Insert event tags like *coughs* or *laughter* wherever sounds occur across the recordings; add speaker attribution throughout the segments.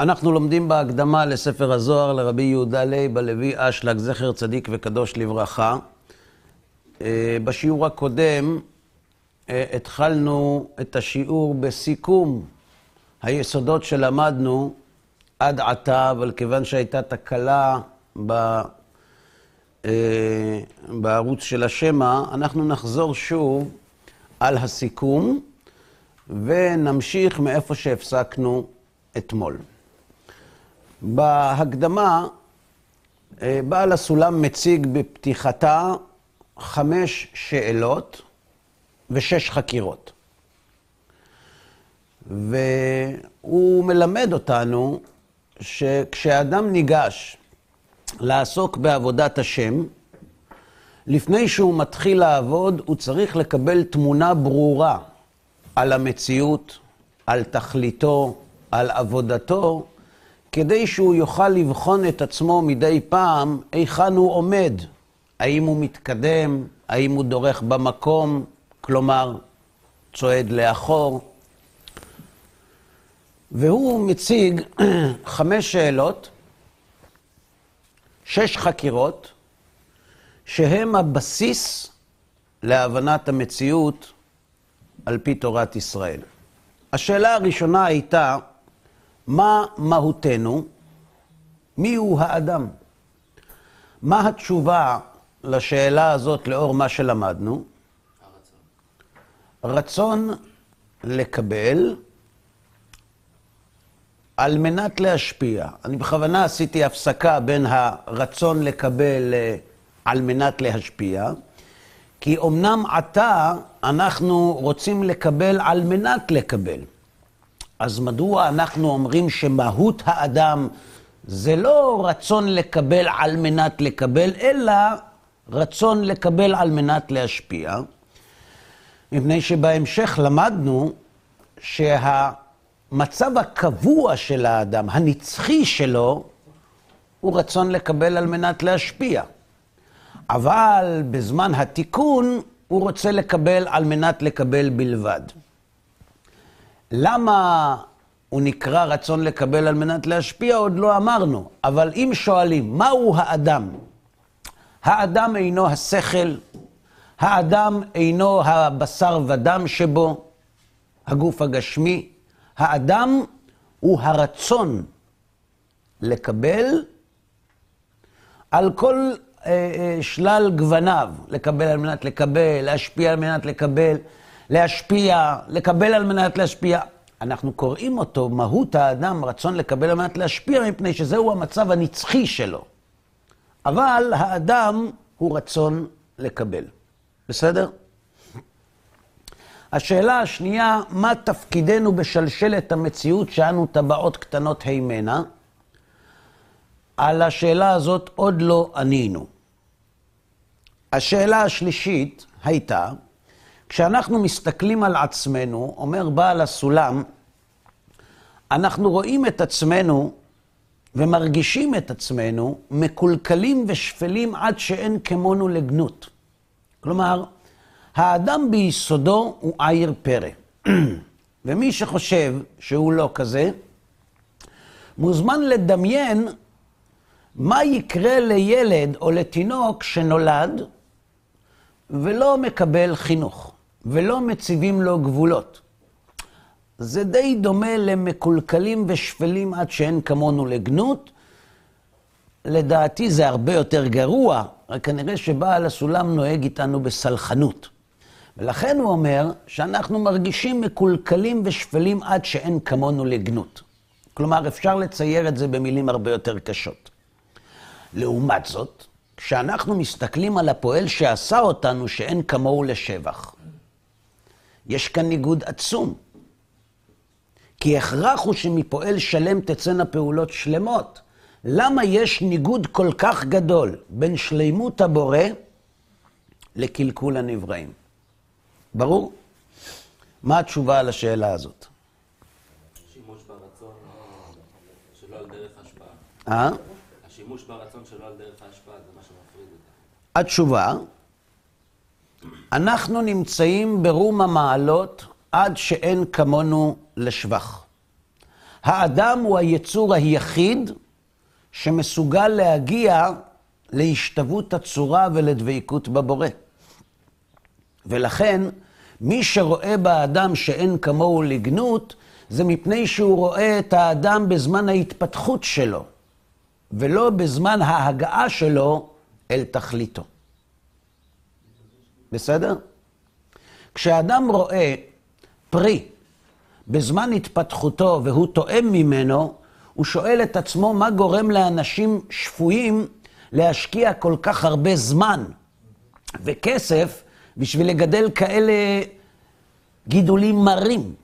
Speaker 1: אנחנו לומדים בהקדמה לספר הזוהר לרבי יהודה לייב הלוי אשלג, זכר צדיק וקדוש לברכה. אה, בשיעור הקודם אה, התחלנו את השיעור בסיכום היסודות שלמדנו עד עתה, אבל כיוון שהייתה תקלה ב... אה, בערוץ של השמע, אנחנו נחזור שוב על הסיכום ונמשיך מאיפה שהפסקנו אתמול. בהקדמה, אה, בעל הסולם מציג בפתיחתה חמש שאלות ושש חקירות. והוא מלמד אותנו שכשאדם ניגש לעסוק בעבודת השם, לפני שהוא מתחיל לעבוד, הוא צריך לקבל תמונה ברורה על המציאות, על תכליתו, על עבודתו, כדי שהוא יוכל לבחון את עצמו מדי פעם היכן הוא עומד. האם הוא מתקדם, האם הוא דורך במקום, כלומר, צועד לאחור. והוא מציג *clears throat* חמש שאלות, שש חקירות, שהם הבסיס להבנת המציאות על פי תורת ישראל. השאלה הראשונה הייתה, מה מהותנו? מיהו האדם? מה התשובה לשאלה הזאת לאור מה שלמדנו? הרצון. רצון לקבל על מנת להשפיע. אני בכוונה עשיתי הפסקה בין הרצון לקבל על מנת להשפיע, כי אמנם עתה אנחנו רוצים לקבל על מנת לקבל. אז מדוע אנחנו אומרים שמהות האדם זה לא רצון לקבל על מנת לקבל, אלא רצון לקבל על מנת להשפיע? מפני שבהמשך למדנו שהמצב הקבוע של האדם, הנצחי שלו, הוא רצון לקבל על מנת להשפיע. אבל בזמן התיקון הוא רוצה לקבל על מנת לקבל בלבד. למה הוא נקרא רצון לקבל על מנת להשפיע, עוד לא אמרנו. אבל אם שואלים, מהו האדם? האדם אינו השכל, האדם אינו הבשר ודם שבו, הגוף הגשמי. האדם הוא הרצון לקבל על כל אה, אה, שלל גווניו, לקבל על מנת לקבל, להשפיע על מנת לקבל. להשפיע, לקבל על מנת להשפיע. אנחנו קוראים אותו מהות האדם, רצון לקבל על מנת להשפיע, מפני שזהו המצב הנצחי שלו. אבל האדם הוא רצון לקבל. בסדר? השאלה השנייה, מה תפקידנו בשלשלת המציאות שאנו טבעות קטנות הימנה? על השאלה הזאת עוד לא ענינו. השאלה השלישית הייתה, כשאנחנו מסתכלים על עצמנו, אומר בעל הסולם, אנחנו רואים את עצמנו ומרגישים את עצמנו מקולקלים ושפלים עד שאין כמונו לגנות. כלומר, האדם ביסודו הוא עיר פרא. *clears throat* ומי שחושב שהוא לא כזה, מוזמן לדמיין מה יקרה לילד או לתינוק שנולד ולא מקבל חינוך. ולא מציבים לו גבולות. זה די דומה למקולקלים ושפלים עד שאין כמונו לגנות. לדעתי זה הרבה יותר גרוע, רק כנראה שבעל הסולם נוהג איתנו בסלחנות. ולכן הוא אומר שאנחנו מרגישים מקולקלים ושפלים עד שאין כמונו לגנות. כלומר, אפשר לצייר את זה במילים הרבה יותר קשות. לעומת זאת, כשאנחנו מסתכלים על הפועל שעשה אותנו, שאין כמוהו לשבח. יש כאן ניגוד עצום. כי הכרח הוא שמפועל שלם תצאנה פעולות שלמות. למה יש ניגוד כל כך גדול בין שלימות הבורא לקלקול הנבראים? ברור? מה התשובה על השאלה הזאת?
Speaker 2: שימוש ברצון שלא על דרך השפעה.
Speaker 1: אה?
Speaker 2: השימוש ברצון שלא על דרך ההשפעה, זה מה שמפריד אותה.
Speaker 1: התשובה, אנחנו נמצאים ברום המעלות עד שאין כמונו לשבח. האדם הוא היצור היחיד שמסוגל להגיע להשתוות הצורה ולדבקות בבורא. ולכן, מי שרואה באדם שאין כמוהו לגנות, זה מפני שהוא רואה את האדם בזמן ההתפתחות שלו, ולא בזמן ההגעה שלו אל תכליתו. בסדר? כשאדם רואה פרי בזמן התפתחותו והוא תואם ממנו, הוא שואל את עצמו מה גורם לאנשים שפויים להשקיע כל כך הרבה זמן וכסף בשביל לגדל כאלה גידולים מרים.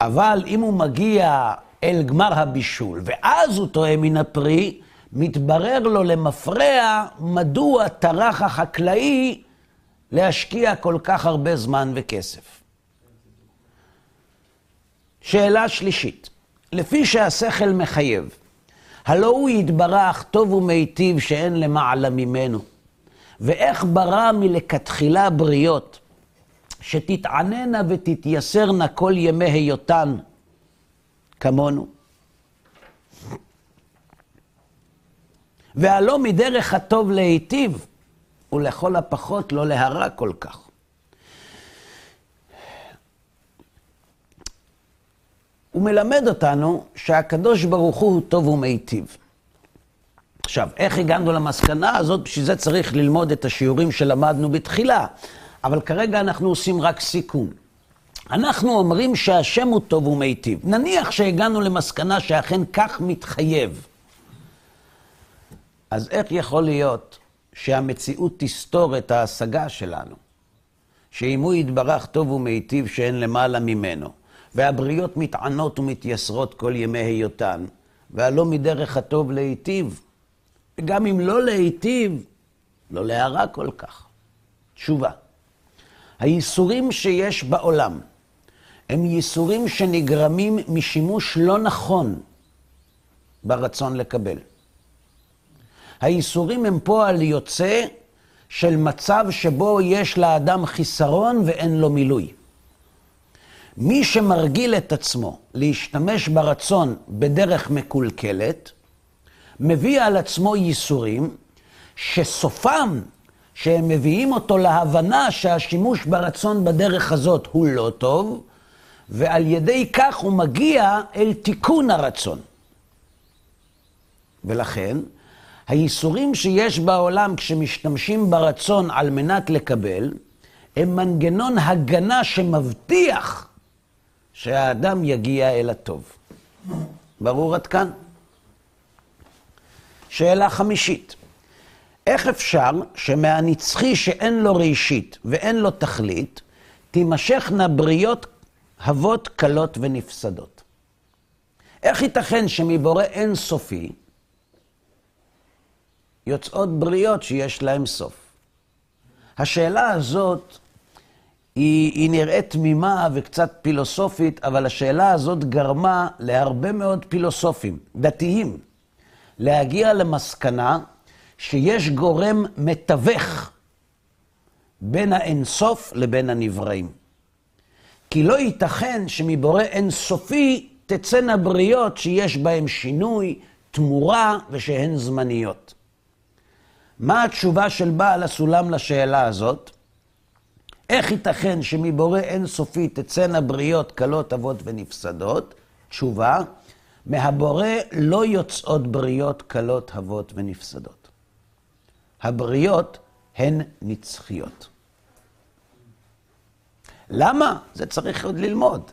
Speaker 1: אבל אם הוא מגיע אל גמר הבישול, ואז הוא טועה מן הפרי, מתברר לו למפרע מדוע טרח החקלאי להשקיע כל כך הרבה זמן וכסף. שאלה שלישית, לפי שהשכל מחייב, הלא הוא יתברך טוב ומיטיב שאין למעלה ממנו, ואיך ברא מלכתחילה בריות, שתתעננה ותתייסרנה כל ימי היותן כמונו. והלא מדרך הטוב להיטיב, ולכל הפחות לא להרע כל כך. הוא מלמד אותנו שהקדוש ברוך הוא טוב ומיטיב. עכשיו, איך הגענו למסקנה הזאת? בשביל זה צריך ללמוד את השיעורים שלמדנו בתחילה. אבל כרגע אנחנו עושים רק סיכום. אנחנו אומרים שהשם הוא טוב ומיטיב. נניח שהגענו למסקנה שאכן כך מתחייב. אז איך יכול להיות שהמציאות תסתור את ההשגה שלנו? שאם הוא יתברך טוב ומיטיב שאין למעלה ממנו, והבריות מתענות ומתייסרות כל ימי היותן, והלא מדרך הטוב להיטיב, וגם אם לא להיטיב, לא להרע כל כך. תשובה. הייסורים שיש בעולם הם ייסורים שנגרמים משימוש לא נכון ברצון לקבל. הייסורים הם פועל יוצא של מצב שבו יש לאדם חיסרון ואין לו מילוי. מי שמרגיל את עצמו להשתמש ברצון בדרך מקולקלת, מביא על עצמו ייסורים שסופם שהם מביאים אותו להבנה שהשימוש ברצון בדרך הזאת הוא לא טוב, ועל ידי כך הוא מגיע אל תיקון הרצון. ולכן, הייסורים שיש בעולם כשמשתמשים ברצון על מנת לקבל, הם מנגנון הגנה שמבטיח שהאדם יגיע אל הטוב. ברור עד כאן? שאלה חמישית, איך אפשר שמהנצחי שאין לו ראשית ואין לו תכלית, תימשכנה בריות הבות קלות ונפסדות? איך ייתכן שמבורא אין סופי יוצאות בריות שיש להן סוף? השאלה הזאת היא, היא נראית תמימה וקצת פילוסופית, אבל השאלה הזאת גרמה להרבה מאוד פילוסופים, דתיים, להגיע למסקנה שיש גורם מתווך בין האינסוף לבין הנבראים. כי לא ייתכן שמבורא אינסופי תצאנה בריות שיש בהן שינוי, תמורה ושהן זמניות. מה התשובה של בעל הסולם לשאלה הזאת? איך ייתכן שמבורא אינסופי תצאנה בריות קלות אבות ונפסדות? תשובה, מהבורא לא יוצאות בריות קלות אבות ונפסדות. הבריות הן נצחיות. למה? זה צריך עוד ללמוד,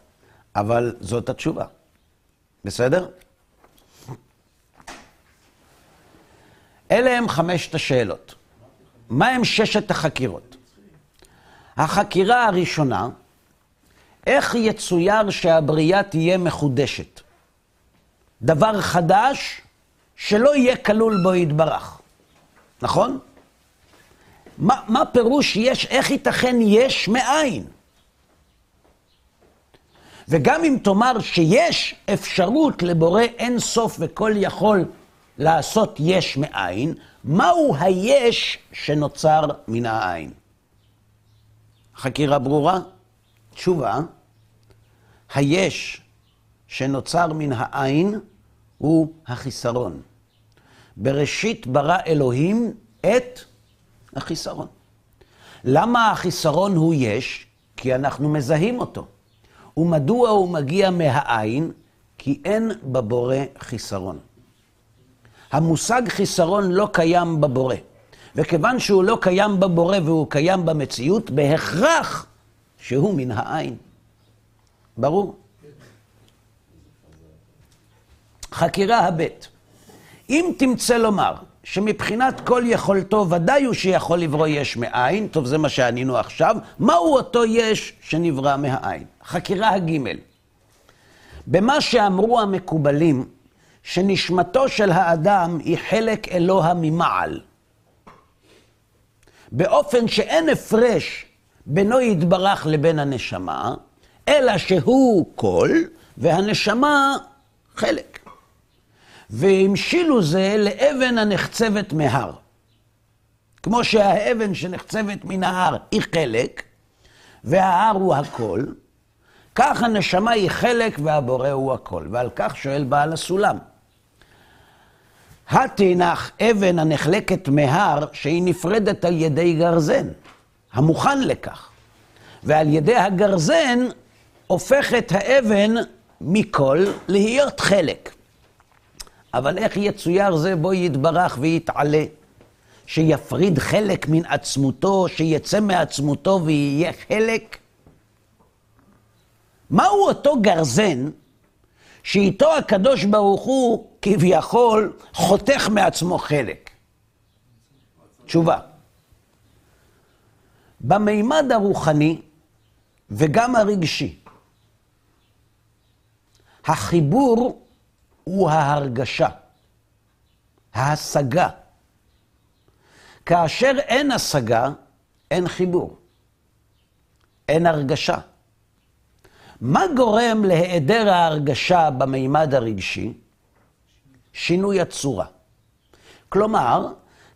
Speaker 1: אבל זאת התשובה. בסדר? אלה הם חמשת השאלות. מה הם ששת החקירות? החקירה הראשונה, איך יצויר שהבריאה תהיה מחודשת? דבר חדש שלא יהיה כלול בו יתברך. נכון? מה, מה פירוש יש, איך ייתכן יש מאין? וגם אם תאמר שיש אפשרות לבורא אין סוף וכל יכול לעשות יש מאין, מהו היש שנוצר מן העין? חקירה ברורה? תשובה, היש שנוצר מן העין הוא החיסרון. בראשית ברא אלוהים את החיסרון. למה החיסרון הוא יש? כי אנחנו מזהים אותו. ומדוע הוא מגיע מהעין? כי אין בבורא חיסרון. המושג חיסרון לא קיים בבורא. וכיוון שהוא לא קיים בבורא והוא קיים במציאות, בהכרח שהוא מן העין. ברור? חקירה הבט. אם תמצא לומר שמבחינת כל יכולתו ודאי הוא שיכול לברוא יש מאין, טוב, זה מה שענינו עכשיו, מהו אותו יש שנברא מהעין? חקירה הגימל. במה שאמרו המקובלים, שנשמתו של האדם היא חלק אלוה ממעל. באופן שאין הפרש בינו יתברך לבין הנשמה, אלא שהוא קול והנשמה חלק. והמשילו זה לאבן הנחצבת מהר. כמו שהאבן שנחצבת מן ההר היא חלק, וההר הוא הכל, כך הנשמה היא חלק והבורא הוא הכל. ועל כך שואל בעל הסולם. התנח אבן הנחלקת מהר שהיא נפרדת על ידי גרזן, המוכן לכך. ועל ידי הגרזן הופכת האבן מכל להיות חלק. אבל איך יצויר זה בו יתברך ויתעלה? שיפריד חלק מן עצמותו, שיצא מעצמותו ויהיה חלק? מהו אותו גרזן שאיתו הקדוש ברוך הוא כביכול חותך מעצמו חלק? תשובה. במימד הרוחני וגם הרגשי, החיבור הוא ההרגשה, ההשגה. כאשר אין השגה, אין חיבור, אין הרגשה. מה גורם להיעדר ההרגשה במימד הרגשי? שינוי הצורה. כלומר,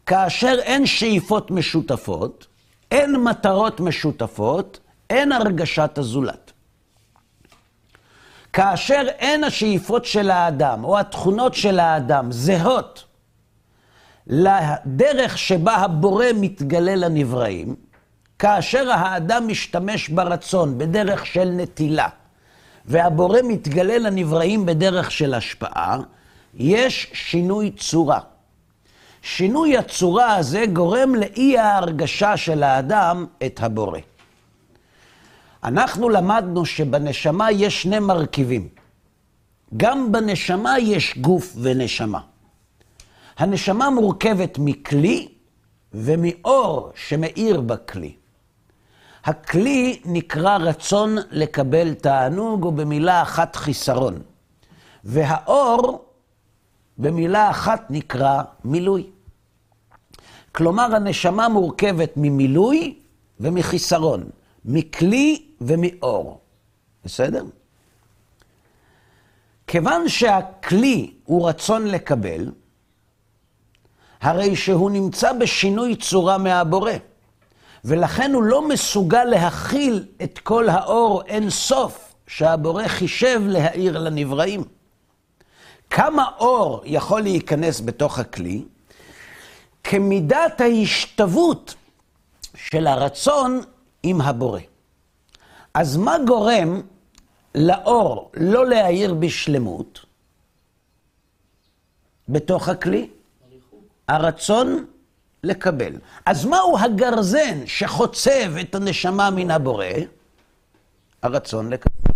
Speaker 1: כאשר אין שאיפות משותפות, אין מטרות משותפות, אין הרגשת הזולת. כאשר אין השאיפות של האדם או התכונות של האדם זהות לדרך שבה הבורא מתגלה לנבראים, כאשר האדם משתמש ברצון בדרך של נטילה, והבורא מתגלה לנבראים בדרך של השפעה, יש שינוי צורה. שינוי הצורה הזה גורם לאי ההרגשה של האדם את הבורא. אנחנו למדנו שבנשמה יש שני מרכיבים. גם בנשמה יש גוף ונשמה. הנשמה מורכבת מכלי ומאור שמאיר בכלי. הכלי נקרא רצון לקבל תענוג, או במילה אחת חיסרון. והאור, במילה אחת נקרא מילוי. כלומר, הנשמה מורכבת ממילוי ומחיסרון, מכלי ומאור. בסדר? כיוון שהכלי הוא רצון לקבל, הרי שהוא נמצא בשינוי צורה מהבורא. ולכן הוא לא מסוגל להכיל את כל האור אין סוף שהבורא חישב להאיר לנבראים. כמה אור יכול להיכנס בתוך הכלי? כמידת ההשתוות של הרצון עם הבורא. אז מה גורם לאור לא להאיר בשלמות בתוך הכלי? הרצון לקבל. אז מהו הגרזן שחוצב את הנשמה מן הבורא? הרצון לקבל.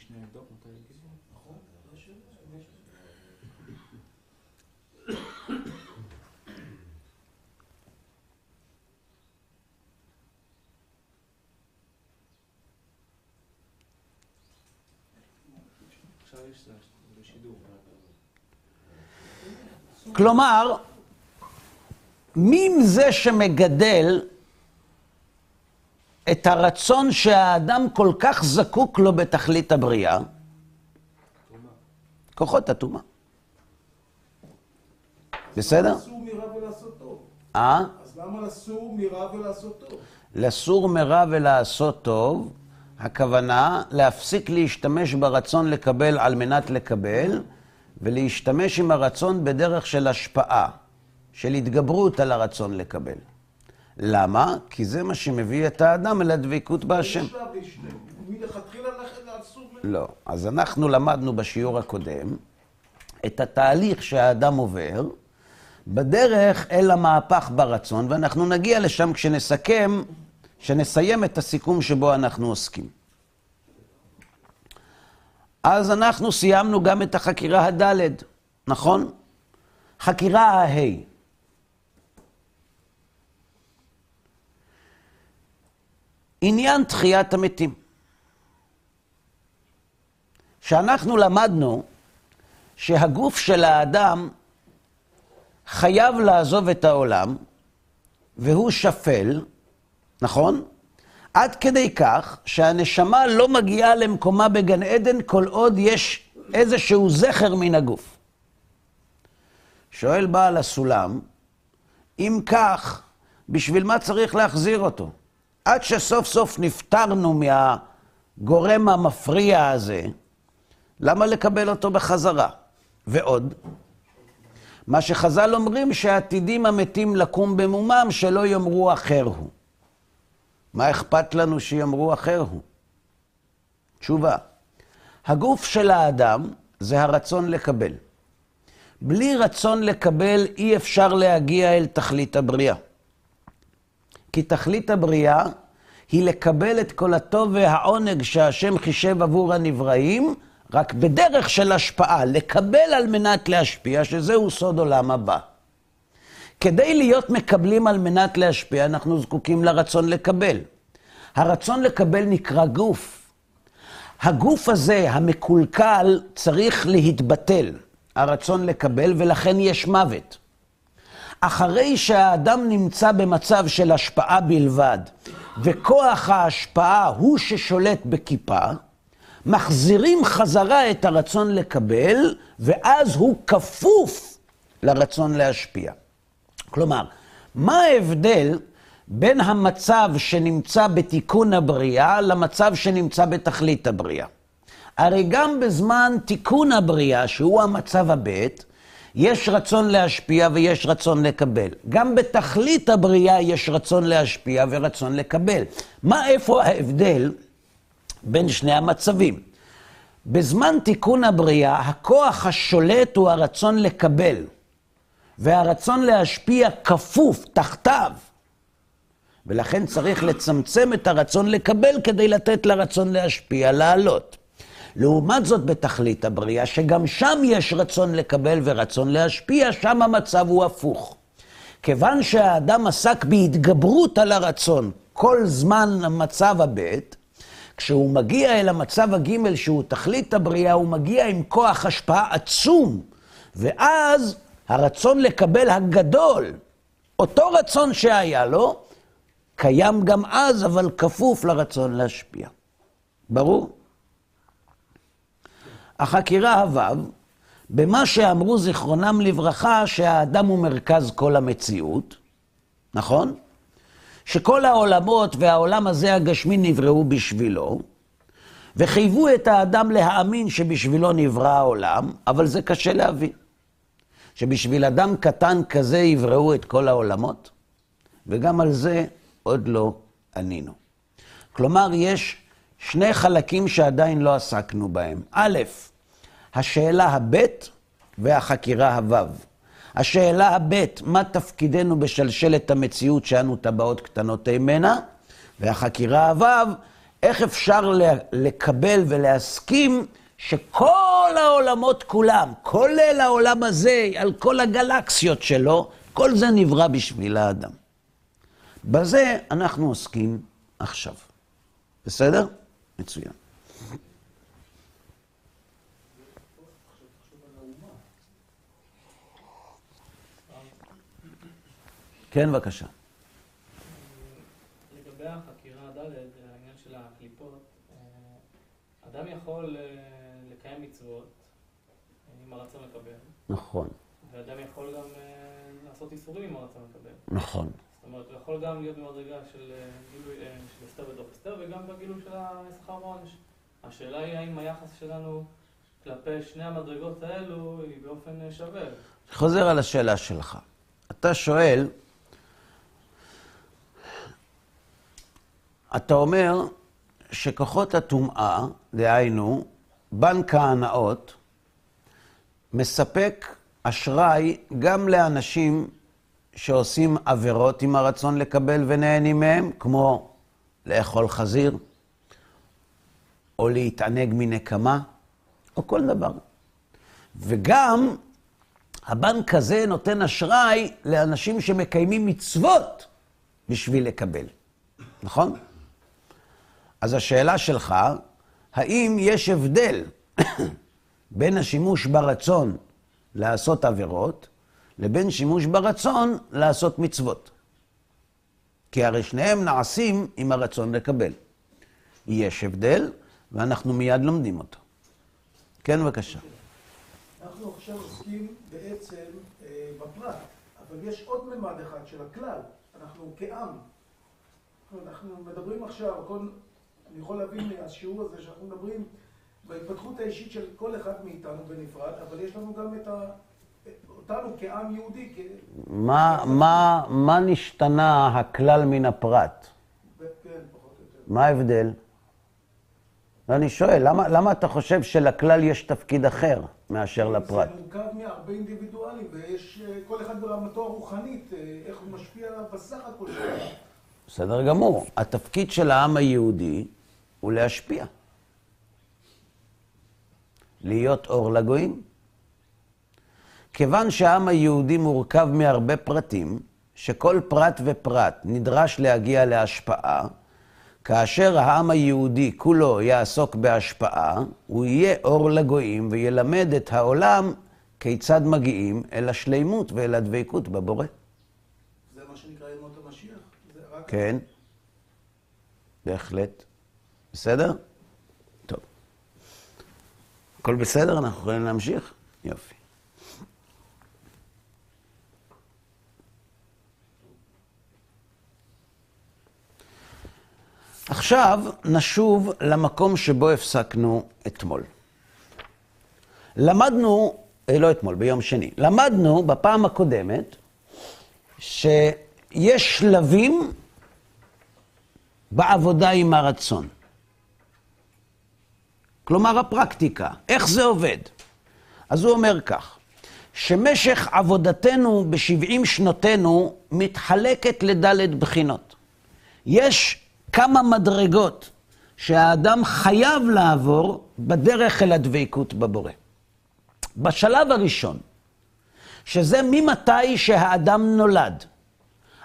Speaker 3: משנה לבדוק מתי יגידו? נכון, זה בשידור.
Speaker 1: כלומר, מי זה שמגדל את הרצון שהאדם כל כך זקוק לו בתכלית הבריאה? כוחות הטומאה. בסדר? אה?
Speaker 4: אז למה אסור מרע ולעשות טוב?
Speaker 1: לסור מרע ולעשות טוב, הכוונה להפסיק להשתמש ברצון לקבל על מנת לקבל, ולהשתמש עם הרצון בדרך של השפעה, של התגברות על הרצון לקבל. למה? כי זה מה שמביא את האדם אל הדבקות בהשם. לא. אז אנחנו למדנו בשיעור הקודם את התהליך שהאדם עובר בדרך אל המהפך ברצון, ואנחנו נגיע לשם כשנסכם, כשנסיים את הסיכום שבו אנחנו עוסקים. אז אנחנו סיימנו גם את החקירה הדלת, נכון? חקירה ההי. עניין תחיית המתים. שאנחנו למדנו שהגוף של האדם חייב לעזוב את העולם, והוא שפל, נכון? עד כדי כך שהנשמה לא מגיעה למקומה בגן עדן כל עוד יש איזשהו זכר מן הגוף. שואל בעל הסולם, אם כך, בשביל מה צריך להחזיר אותו? עד שסוף סוף נפטרנו מהגורם המפריע הזה, למה לקבל אותו בחזרה? ועוד, מה שחז"ל אומרים שעתידים המתים לקום במומם, שלא יאמרו אחר הוא. מה אכפת לנו שיאמרו אחר הוא? תשובה, הגוף של האדם זה הרצון לקבל. בלי רצון לקבל אי אפשר להגיע אל תכלית הבריאה. כי תכלית הבריאה היא לקבל את כל הטוב והעונג שהשם חישב עבור הנבראים, רק בדרך של השפעה, לקבל על מנת להשפיע, שזהו סוד עולם הבא. כדי להיות מקבלים על מנת להשפיע, אנחנו זקוקים לרצון לקבל. הרצון לקבל נקרא גוף. הגוף הזה, המקולקל, צריך להתבטל, הרצון לקבל, ולכן יש מוות. אחרי שהאדם נמצא במצב של השפעה בלבד, וכוח ההשפעה הוא ששולט בכיפה, מחזירים חזרה את הרצון לקבל, ואז הוא כפוף לרצון להשפיע. כלומר, מה ההבדל בין המצב שנמצא בתיקון הבריאה למצב שנמצא בתכלית הבריאה? הרי גם בזמן תיקון הבריאה, שהוא המצב הבית, יש רצון להשפיע ויש רצון לקבל. גם בתכלית הבריאה יש רצון להשפיע ורצון לקבל. מה, איפה ההבדל בין שני המצבים? בזמן תיקון הבריאה, הכוח השולט הוא הרצון לקבל, והרצון להשפיע כפוף, תחתיו. ולכן צריך לצמצם את הרצון לקבל כדי לתת לרצון להשפיע, לעלות. לעומת זאת בתכלית הבריאה, שגם שם יש רצון לקבל ורצון להשפיע, שם המצב הוא הפוך. כיוון שהאדם עסק בהתגברות על הרצון כל זמן המצב הבית, כשהוא מגיע אל המצב הגימל שהוא תכלית הבריאה, הוא מגיע עם כוח השפעה עצום, ואז הרצון לקבל הגדול, אותו רצון שהיה לו, קיים גם אז, אבל כפוף לרצון להשפיע. ברור? החקירה הו"ב, במה שאמרו זיכרונם לברכה, שהאדם הוא מרכז כל המציאות, נכון? שכל העולמות והעולם הזה הגשמי נבראו בשבילו, וחייבו את האדם להאמין שבשבילו נברא העולם, אבל זה קשה להבין. שבשביל אדם קטן כזה יבראו את כל העולמות, וגם על זה עוד לא ענינו. כלומר, יש שני חלקים שעדיין לא עסקנו בהם. א', השאלה הבית והחקירה הוו. השאלה הבית, מה תפקידנו בשלשלת המציאות שאנו טבעות קטנות ממנה? והחקירה הוו, איך אפשר לקבל ולהסכים שכל העולמות כולם, כולל העולם הזה, על כל הגלקסיות שלו, כל זה נברא בשביל האדם. בזה אנחנו עוסקים עכשיו. בסדר? מצוין. כן, בבקשה.
Speaker 3: לגבי החקירה ד', העניין של הקליפות, אה, אדם יכול אה, לקיים מצוות אה, עם הרצון לקבל,
Speaker 1: נכון,
Speaker 3: ואדם יכול גם לעשות איסורים עם הרצון לקבל.
Speaker 1: נכון.
Speaker 3: זאת אומרת, הוא יכול גם להיות במדרגה של גילוי של אסתר בתוך אסתר, וגם בגילוי של השכר ועונש. השאלה היא האם היחס שלנו כלפי שני המדרגות האלו היא באופן שווה.
Speaker 1: חוזר על השאלה שלך. אתה שואל, אתה אומר שכוחות הטומאה, דהיינו, בנק ההנאות, מספק אשראי גם לאנשים שעושים עבירות עם הרצון לקבל ונהנים מהם, כמו לאכול חזיר, או להתענג מנקמה, או כל דבר. וגם הבנק הזה נותן אשראי לאנשים שמקיימים מצוות בשביל לקבל, נכון? אז השאלה שלך, האם יש הבדל *coughs* בין השימוש ברצון לעשות עבירות, לבין שימוש ברצון לעשות מצוות? כי הרי שניהם נעשים עם הרצון לקבל. יש הבדל, ואנחנו מיד לומדים אותו. כן, בבקשה.
Speaker 4: אנחנו עכשיו עוסקים בעצם אה, בפרט, אבל יש עוד ממד אחד של הכלל, אנחנו כעם. אנחנו- מדברים עכשיו, הכל, אני יכול להבין מהשיעור הזה שאנחנו מדברים בהתפתחות האישית של כל אחד מאיתנו בנפרד, אבל יש לנו גם את ה... אותנו כעם יהודי, כ...
Speaker 1: מה, מה, מה נשתנה הכלל מן הפרט?
Speaker 4: כן.
Speaker 1: מה ההבדל? ואני שואל, למה, למה אתה חושב שלכלל יש תפקיד אחר מאשר לפרט?
Speaker 4: זה מורכב מהרבה אינדיבידואלים, ויש אה, כל אחד ברמתו הרוחנית, אה, איך הוא משפיע בסך הכל.
Speaker 1: בסדר גמור. התפקיד של העם היהודי הוא להשפיע. להיות אור לגויים. כיוון שהעם היהודי מורכב מהרבה פרטים, שכל פרט ופרט נדרש להגיע להשפעה, כאשר העם היהודי כולו יעסוק בהשפעה, הוא יהיה אור לגויים וילמד את העולם כיצד מגיעים אל השלימות ואל הדבקות בבורא.
Speaker 4: זה מה שנקרא ימות המשיח.
Speaker 1: כן, בהחלט. בסדר? טוב. הכל בסדר? אנחנו יכולים להמשיך? יופי. עכשיו נשוב למקום שבו הפסקנו אתמול. למדנו, אה, לא אתמול, ביום שני, למדנו בפעם הקודמת שיש שלבים בעבודה עם הרצון. כלומר, הפרקטיקה, איך זה עובד? אז הוא אומר כך, שמשך עבודתנו ב-70 שנותינו מתחלקת לדלת בחינות. יש כמה מדרגות שהאדם חייב לעבור בדרך אל הדבקות בבורא. בשלב הראשון, שזה ממתי שהאדם נולד,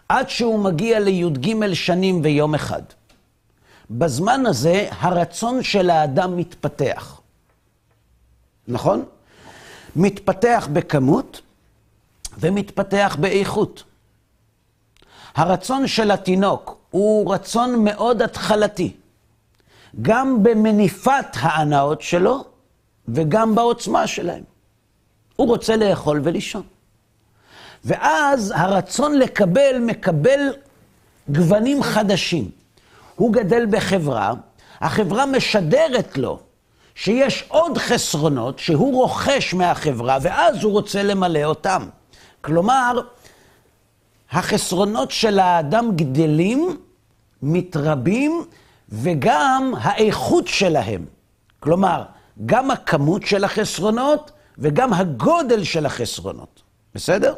Speaker 1: עד שהוא מגיע לי"ג שנים ויום אחד. בזמן הזה הרצון של האדם מתפתח. נכון? מתפתח בכמות ומתפתח באיכות. הרצון של התינוק הוא רצון מאוד התחלתי, גם במניפת ההנאות שלו וגם בעוצמה שלהם. הוא רוצה לאכול ולישון. ואז הרצון לקבל מקבל גוונים חדשים. הוא גדל בחברה, החברה משדרת לו שיש עוד חסרונות שהוא רוכש מהחברה, ואז הוא רוצה למלא אותם. כלומר, החסרונות של האדם גדלים, מתרבים, וגם האיכות שלהם. כלומר, גם הכמות של החסרונות וגם הגודל של החסרונות. בסדר?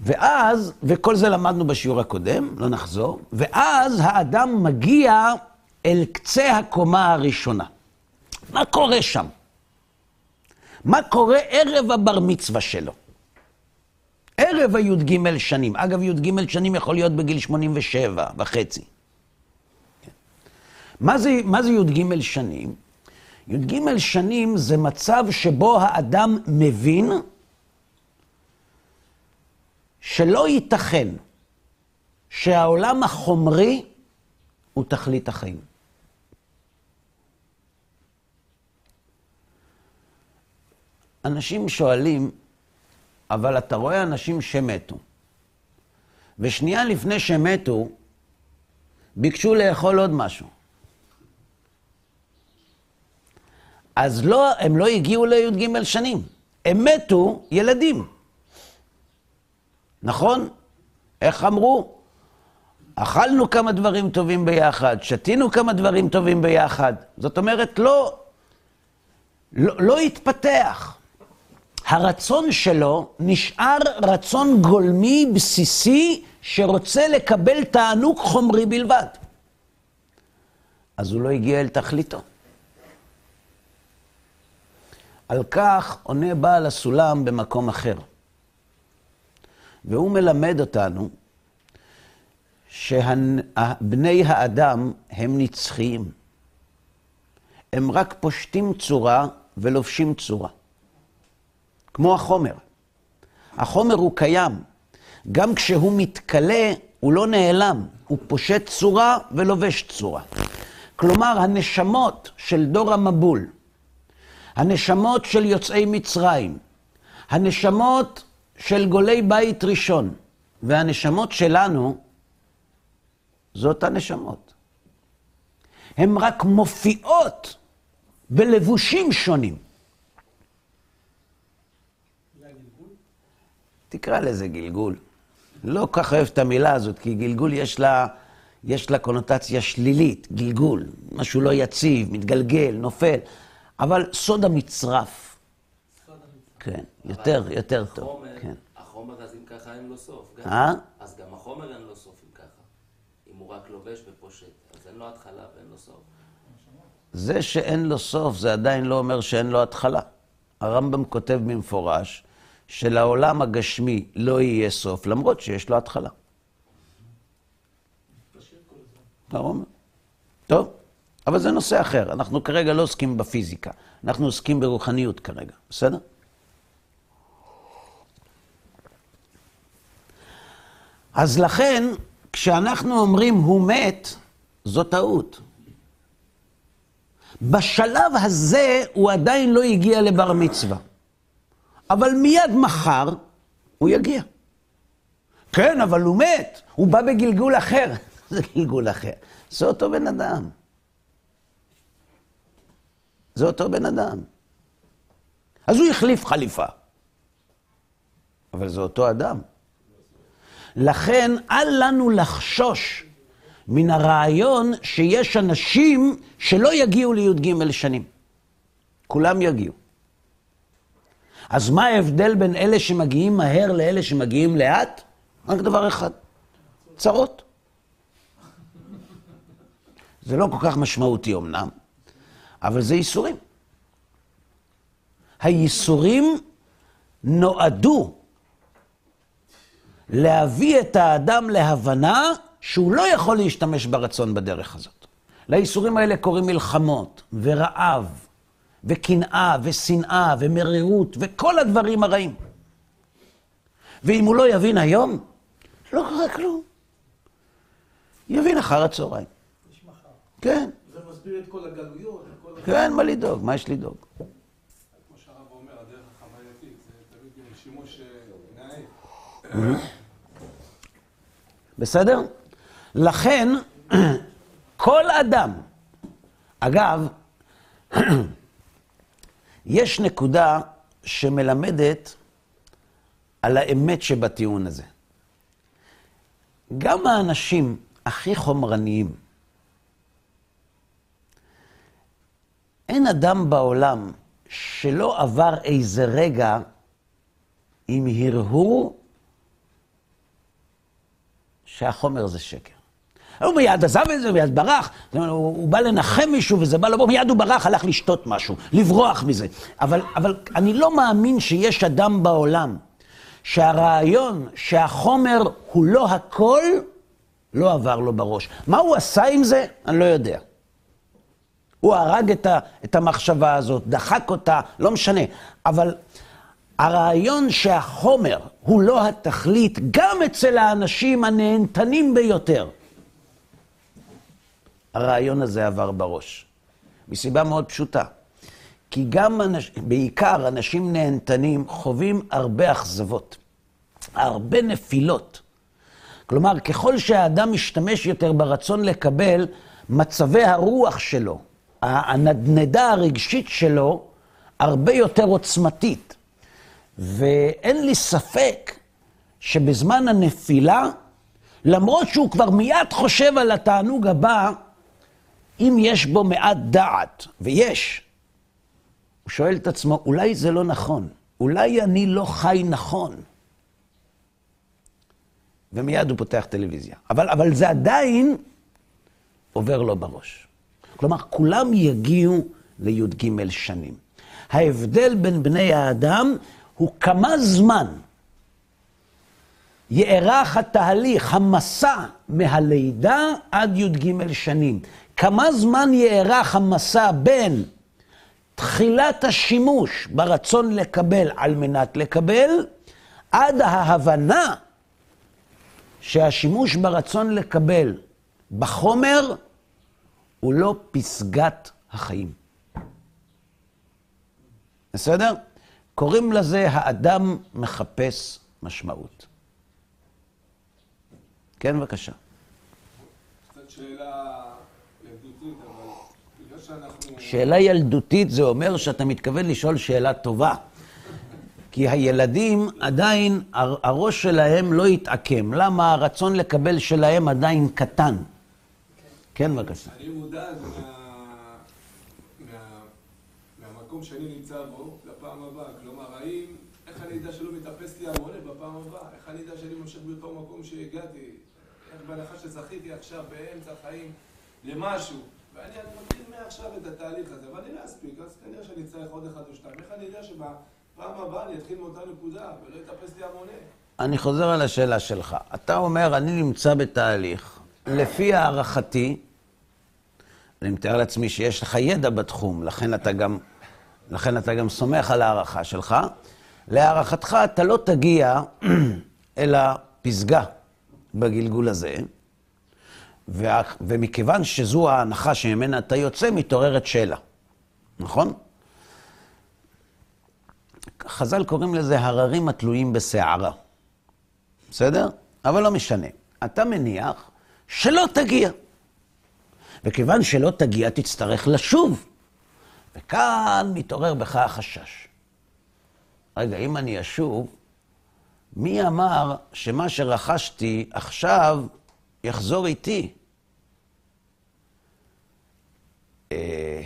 Speaker 1: ואז, וכל זה למדנו בשיעור הקודם, לא נחזור, ואז האדם מגיע אל קצה הקומה הראשונה. מה קורה שם? מה קורה ערב הבר מצווה שלו? ערב הי"ג שנים. אגב, י"ג שנים יכול להיות בגיל 87 וחצי. מה זה, מה זה י"ג שנים? י"ג שנים זה מצב שבו האדם מבין שלא ייתכן שהעולם החומרי הוא תכלית החיים. אנשים שואלים, אבל אתה רואה אנשים שמתו, ושנייה לפני שמתו, ביקשו לאכול עוד משהו. אז לא, הם לא הגיעו לי"ג שנים, הם מתו ילדים. נכון? איך אמרו? אכלנו כמה דברים טובים ביחד, שתינו כמה דברים טובים ביחד. זאת אומרת, לא, לא, לא התפתח. הרצון שלו נשאר רצון גולמי, בסיסי, שרוצה לקבל תענוג חומרי בלבד. אז הוא לא הגיע אל תכליתו. על כך עונה בעל הסולם במקום אחר. והוא מלמד אותנו שבני האדם הם נצחיים. הם רק פושטים צורה ולובשים צורה. כמו החומר. החומר הוא קיים. גם כשהוא מתכלה, הוא לא נעלם. הוא פושט צורה ולובש צורה. כלומר, הנשמות של דור המבול, הנשמות של יוצאי מצרים, הנשמות של גולי בית ראשון, והנשמות שלנו, זאת הנשמות. הן רק מופיעות בלבושים שונים. תקרא לזה גלגול. לא כל כך אוהב את המילה הזאת, כי גלגול יש לה, יש לה קונוטציה שלילית, גלגול, משהו לא יציב, מתגלגל, נופל, אבל סוד המצרף. כן, יותר, יותר טוב.
Speaker 2: החומר,
Speaker 1: כן.
Speaker 2: החומר אז אם ככה אין לו סוף.
Speaker 1: אה?
Speaker 2: אז גם החומר אין לו סוף אם ככה. אם הוא רק לובש ופושט, אז אין לו התחלה ואין לו סוף.
Speaker 1: זה שאין לו סוף, זה עדיין לא אומר שאין לו התחלה. הרמב"ם כותב במפורש שלעולם הגשמי לא יהיה סוף, למרות שיש לו התחלה. הרמב"ם. טוב, אבל זה נושא אחר. אנחנו כרגע לא עוסקים בפיזיקה, אנחנו עוסקים ברוחניות כרגע, בסדר? אז לכן, כשאנחנו אומרים הוא מת, זו טעות. בשלב הזה הוא עדיין לא הגיע לבר מצווה. אבל מיד מחר הוא יגיע. כן, אבל הוא מת, הוא בא בגלגול אחר. *laughs* זה גלגול אחר. זה אותו בן אדם. זה אותו בן אדם. אז הוא החליף חליפה. אבל זה אותו אדם. לכן אל לנו לחשוש מן הרעיון שיש אנשים שלא יגיעו לי"ג שנים. כולם יגיעו. אז מה ההבדל בין אלה שמגיעים מהר לאלה שמגיעים לאט? רק דבר אחד, צרות. זה לא כל כך משמעותי אמנם, אבל זה ייסורים. הייסורים נועדו להביא את האדם להבנה שהוא לא יכול להשתמש ברצון בדרך הזאת. לאיסורים האלה קוראים מלחמות, ורעב, וקנאה, ושנאה, ומרירות, וכל הדברים הרעים. ואם הוא לא יבין היום, לא קרה כלום. יבין אחר הצהריים.
Speaker 4: יש מחר.
Speaker 1: כן,
Speaker 4: זה מסביר את כל הגלויות, את כל...
Speaker 1: כן, מה לדאוג, מה יש לדאוג?
Speaker 5: כמו שהרב אומר, הדרך החווייתית, זה תמיד שימוש אה, נאה.
Speaker 1: בסדר? לכן, *clears throat* כל אדם, אגב, *clears throat* יש נקודה שמלמדת על האמת שבטיעון הזה. גם האנשים הכי חומרניים, אין אדם בעולם שלא עבר איזה רגע עם הרהור שהחומר זה שקר. הוא מיד עזב את זה, מיד ברח, הוא, הוא בא לנחם מישהו וזה בא לבוא, מיד הוא ברח, הלך לשתות משהו, לברוח מזה. אבל, אבל אני לא מאמין שיש אדם בעולם שהרעיון שהחומר הוא לא הכל, לא עבר לו בראש. מה הוא עשה עם זה? אני לא יודע. הוא הרג את, ה, את המחשבה הזאת, דחק אותה, לא משנה. אבל הרעיון שהחומר הוא לא התכלית, גם אצל האנשים הנהנתנים ביותר, הרעיון הזה עבר בראש. מסיבה מאוד פשוטה. כי גם, אנש, בעיקר אנשים נהנתנים חווים הרבה אכזבות, הרבה נפילות. כלומר, ככל שהאדם משתמש יותר ברצון לקבל, מצבי הרוח שלו, הנדנדה הרגשית שלו, הרבה יותר עוצמתית. ואין לי ספק שבזמן הנפילה, למרות שהוא כבר מיד חושב על התענוג הבא, אם יש בו מעט דעת, ויש, הוא שואל את עצמו, אולי זה לא נכון, אולי אני לא חי נכון. ומיד הוא פותח טלוויזיה. אבל, אבל זה עדיין עובר לו בראש. כלומר, כולם יגיעו לי"ג שנים. ההבדל בין בני האדם הוא כמה זמן יארך התהליך, המסע מהלידה עד י"ג שנים. כמה זמן יארך המסע בין תחילת השימוש ברצון לקבל על מנת לקבל, עד ההבנה שהשימוש ברצון לקבל בחומר הוא לא פסגת החיים. בסדר? קוראים לזה האדם מחפש משמעות. כן, בבקשה.
Speaker 5: קצת שאלה ילדותית, אבל בגלל שאנחנו...
Speaker 1: שאלה ילדותית זה אומר שאתה מתכוון לשאול שאלה טובה. כי הילדים עדיין, הר- הראש שלהם לא התעקם. למה הרצון לקבל שלהם עדיין קטן? כן, בבקשה.
Speaker 5: אני מודאג. מה... מהמקום שאני נמצא בו לפעם הבאה. כלומר, האם... איך אני אדע שלא מתאפס לי המונה בפעם הבאה? איך אני אדע שאני ממשיך באותו מקום שהגעתי? איך בהנחה שזכיתי עכשיו באמצע החיים למשהו? ואני אני מתחיל מעכשיו את התהליך הזה, אבל אני לא אספיק, אז כנראה שאני אצטרך עוד אחד או שתיים. איך אני יודע שבפעם הבאה אני אתחיל מאותה נקודה ולא יתאפס לי המונה?
Speaker 1: אני חוזר על השאלה שלך. אתה אומר, אני נמצא בתהליך. לפי הערכתי, אני מתאר לעצמי שיש לך ידע בתחום, לכן אתה גם, לכן אתה גם סומך על ההערכה שלך. להערכתך, אתה לא תגיע *clears throat* אל הפסגה בגלגול הזה, ומכיוון שזו ההנחה שממנה אתה יוצא, מתעוררת שאלה, נכון? חז"ל קוראים לזה הררים התלויים בסערה. בסדר? אבל לא משנה. אתה מניח שלא תגיע. וכיוון שלא תגיע, תצטרך לשוב. וכאן מתעורר בך החשש. רגע, אם אני אשוב, מי אמר שמה שרכשתי עכשיו יחזור איתי? אה,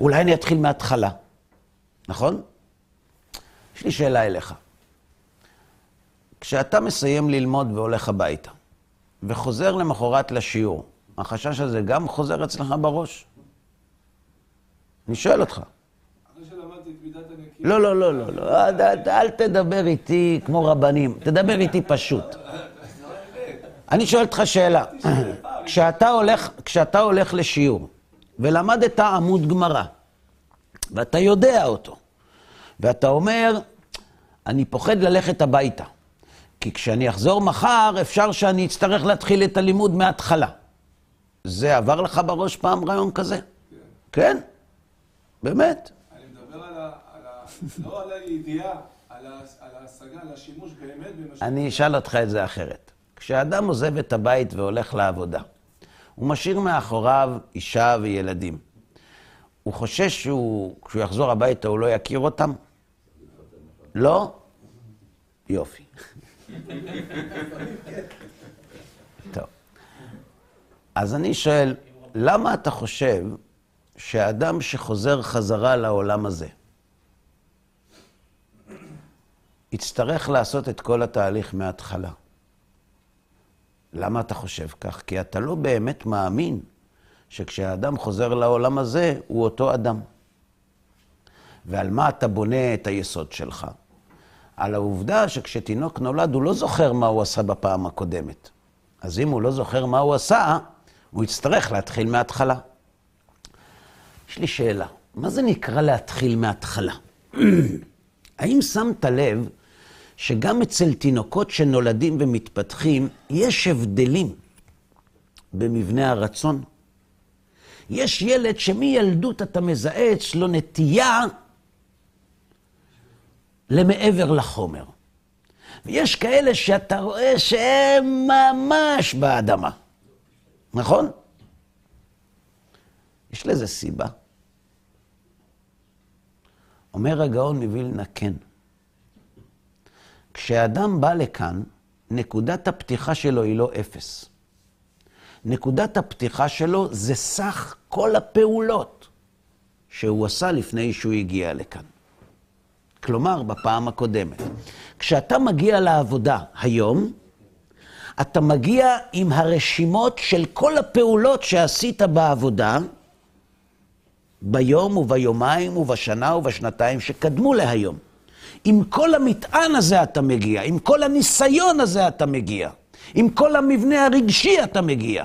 Speaker 1: אולי אני אתחיל מההתחלה, נכון? יש לי שאלה אליך. כשאתה מסיים ללמוד והולך הביתה, וחוזר למחרת לשיעור, החשש הזה גם חוזר אצלך בראש? אני שואל אותך. לא, לא, לא, לא, לא, אל, תדבר איתי כמו רבנים, תדבר איתי פשוט. אני שואל אותך שאלה. כשאתה הולך, כשאתה הולך לשיעור ולמדת עמוד גמרא, ואתה יודע אותו, ואתה אומר, אני פוחד ללכת הביתה, כי כשאני אחזור מחר, אפשר שאני אצטרך להתחיל את הלימוד מההתחלה. זה עבר לך בראש פעם רעיון כזה? כן? באמת?
Speaker 5: אני מדבר על ה... לא על הידיעה, על ההשגה, על השימוש באמת במשהו.
Speaker 1: אני אשאל אותך את זה אחרת. כשאדם עוזב את הבית והולך לעבודה, הוא משאיר מאחוריו אישה וילדים. הוא חושש שהוא, כשהוא יחזור הביתה הוא לא יכיר אותם? לא? יופי. טוב. אז אני שואל, למה אתה חושב שאדם שחוזר חזרה לעולם הזה, יצטרך לעשות את כל התהליך מההתחלה? למה אתה חושב כך? כי אתה לא באמת מאמין שכשהאדם חוזר לעולם הזה, הוא אותו אדם. ועל מה אתה בונה את היסוד שלך? על העובדה שכשתינוק נולד, הוא לא זוכר מה הוא עשה בפעם הקודמת. אז אם הוא לא זוכר מה הוא עשה, הוא יצטרך להתחיל מההתחלה. יש לי שאלה, מה זה נקרא להתחיל מההתחלה? *clears throat* האם שמת לב שגם אצל תינוקות שנולדים ומתפתחים, יש הבדלים במבנה הרצון? יש ילד שמילדות אתה מזהה אצלו נטייה למעבר לחומר. ויש כאלה שאתה רואה שהם ממש באדמה, נכון? יש לזה סיבה. אומר הגאון מווילנה, כן. כשאדם בא לכאן, נקודת הפתיחה שלו היא לא אפס. נקודת הפתיחה שלו זה סך כל הפעולות שהוא עשה לפני שהוא הגיע לכאן. כלומר, בפעם הקודמת. כשאתה מגיע לעבודה היום, אתה מגיע עם הרשימות של כל הפעולות שעשית בעבודה, ביום וביומיים ובשנה ובשנתיים שקדמו להיום. עם כל המטען הזה אתה מגיע, עם כל הניסיון הזה אתה מגיע, עם כל המבנה הרגשי אתה מגיע.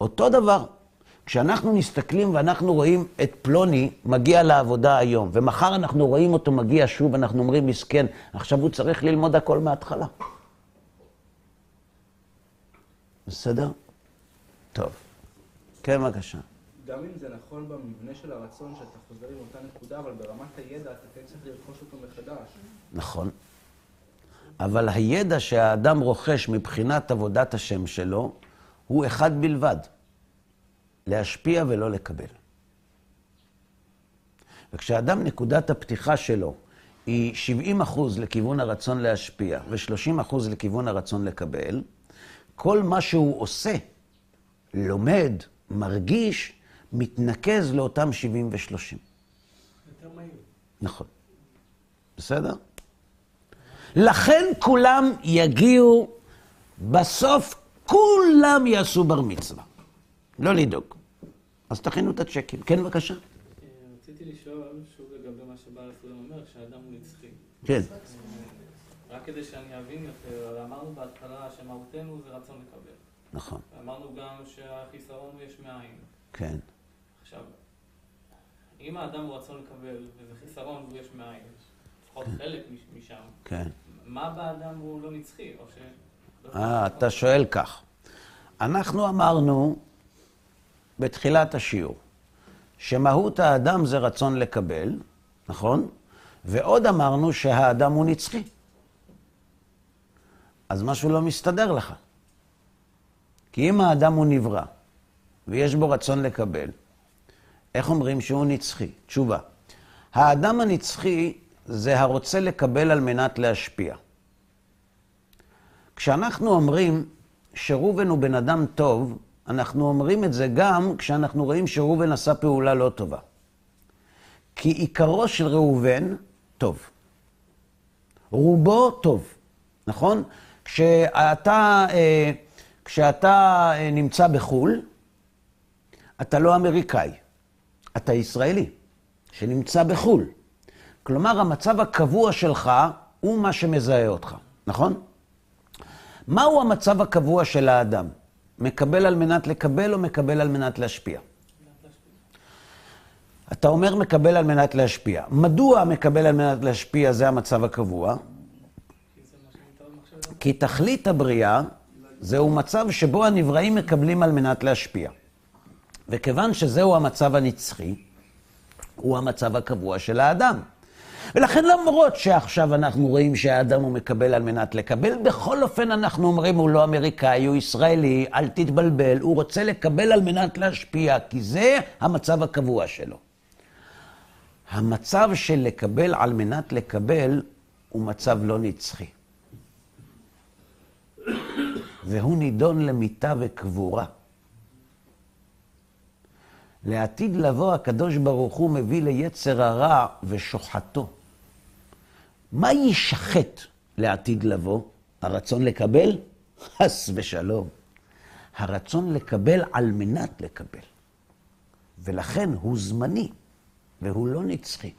Speaker 1: אותו דבר. כשאנחנו מסתכלים ואנחנו רואים את פלוני מגיע לעבודה היום, ומחר אנחנו רואים אותו מגיע שוב, אנחנו אומרים, מסכן, עכשיו הוא צריך ללמוד הכל מההתחלה. בסדר? טוב. כן, בבקשה.
Speaker 6: גם אם זה נכון במבנה של הרצון שאתה חוזר עם אותה נקודה, אבל ברמת הידע אתה כן צריך לרכוש אותו מחדש.
Speaker 1: נכון. אבל הידע שהאדם רוכש מבחינת עבודת השם שלו, הוא אחד בלבד. להשפיע ולא לקבל. וכשאדם, נקודת הפתיחה שלו היא 70 אחוז לכיוון הרצון להשפיע ו-30 אחוז לכיוון הרצון לקבל, כל מה שהוא עושה, לומד, מרגיש, מתנקז לאותם 70 ו-30.
Speaker 4: יותר מהיר.
Speaker 1: נכון. בסדר? לכן כולם יגיעו, בסוף כולם יעשו בר מצווה. לא לדאוג. אז תכינו את הצ'קים. כן, בבקשה.
Speaker 3: אה, רציתי לשאול שוב לגבי מה שבעל הסולם אומר, שהאדם הוא נצחי.
Speaker 1: כן.
Speaker 3: אה, רק כדי שאני אבין יותר, אמרנו בהתחלה שמהותנו זה רצון לקבל.
Speaker 1: נכון.
Speaker 3: אמרנו גם שהחיסרון יש מאין.
Speaker 1: כן.
Speaker 3: עכשיו, אם האדם הוא רצון לקבל וזה חיסרון והוא יש מאין, לפחות חלק מש- משם,
Speaker 1: כן.
Speaker 3: מה באדם הוא לא נצחי? או ש...
Speaker 1: אה, אתה שואל כך. אנחנו אמרנו בתחילת השיעור שמהות האדם זה רצון לקבל, נכון? ועוד אמרנו שהאדם הוא נצחי. אז משהו לא מסתדר לך. כי אם האדם הוא נברא ויש בו רצון לקבל, איך אומרים שהוא נצחי? תשובה. האדם הנצחי זה הרוצה לקבל על מנת להשפיע. כשאנחנו אומרים שראובן הוא בן אדם טוב, אנחנו אומרים את זה גם כשאנחנו רואים שראובן עשה פעולה לא טובה. כי עיקרו של ראובן טוב. רובו טוב, נכון? כשאתה, אה, כשאתה אה, נמצא בחו"ל, אתה לא אמריקאי, אתה ישראלי שנמצא בחו"ל. כלומר, המצב הקבוע שלך הוא מה שמזהה אותך, נכון? מהו המצב הקבוע של האדם? מקבל על מנת לקבל או מקבל על מנת להשפיע? אתה אומר מקבל על מנת להשפיע. מדוע מקבל על מנת להשפיע זה המצב הקבוע? כי תכלית הבריאה זהו מצב שבו הנבראים מקבלים על מנת להשפיע. וכיוון שזהו המצב הנצחי, הוא המצב הקבוע של האדם. ולכן למרות שעכשיו אנחנו רואים שהאדם הוא מקבל על מנת לקבל, בכל אופן אנחנו אומרים הוא לא אמריקאי, הוא ישראלי, אל תתבלבל, הוא רוצה לקבל על מנת להשפיע, כי זה המצב הקבוע שלו. המצב של לקבל על מנת לקבל הוא מצב לא נצחי. והוא נידון למיתה וקבורה. לעתיד לבוא הקדוש ברוך הוא מביא ליצר הרע ושוחטו. מה יישחט לעתיד לבוא? הרצון לקבל? חס ושלום. הרצון לקבל על מנת לקבל. ולכן הוא זמני, והוא לא נצחי.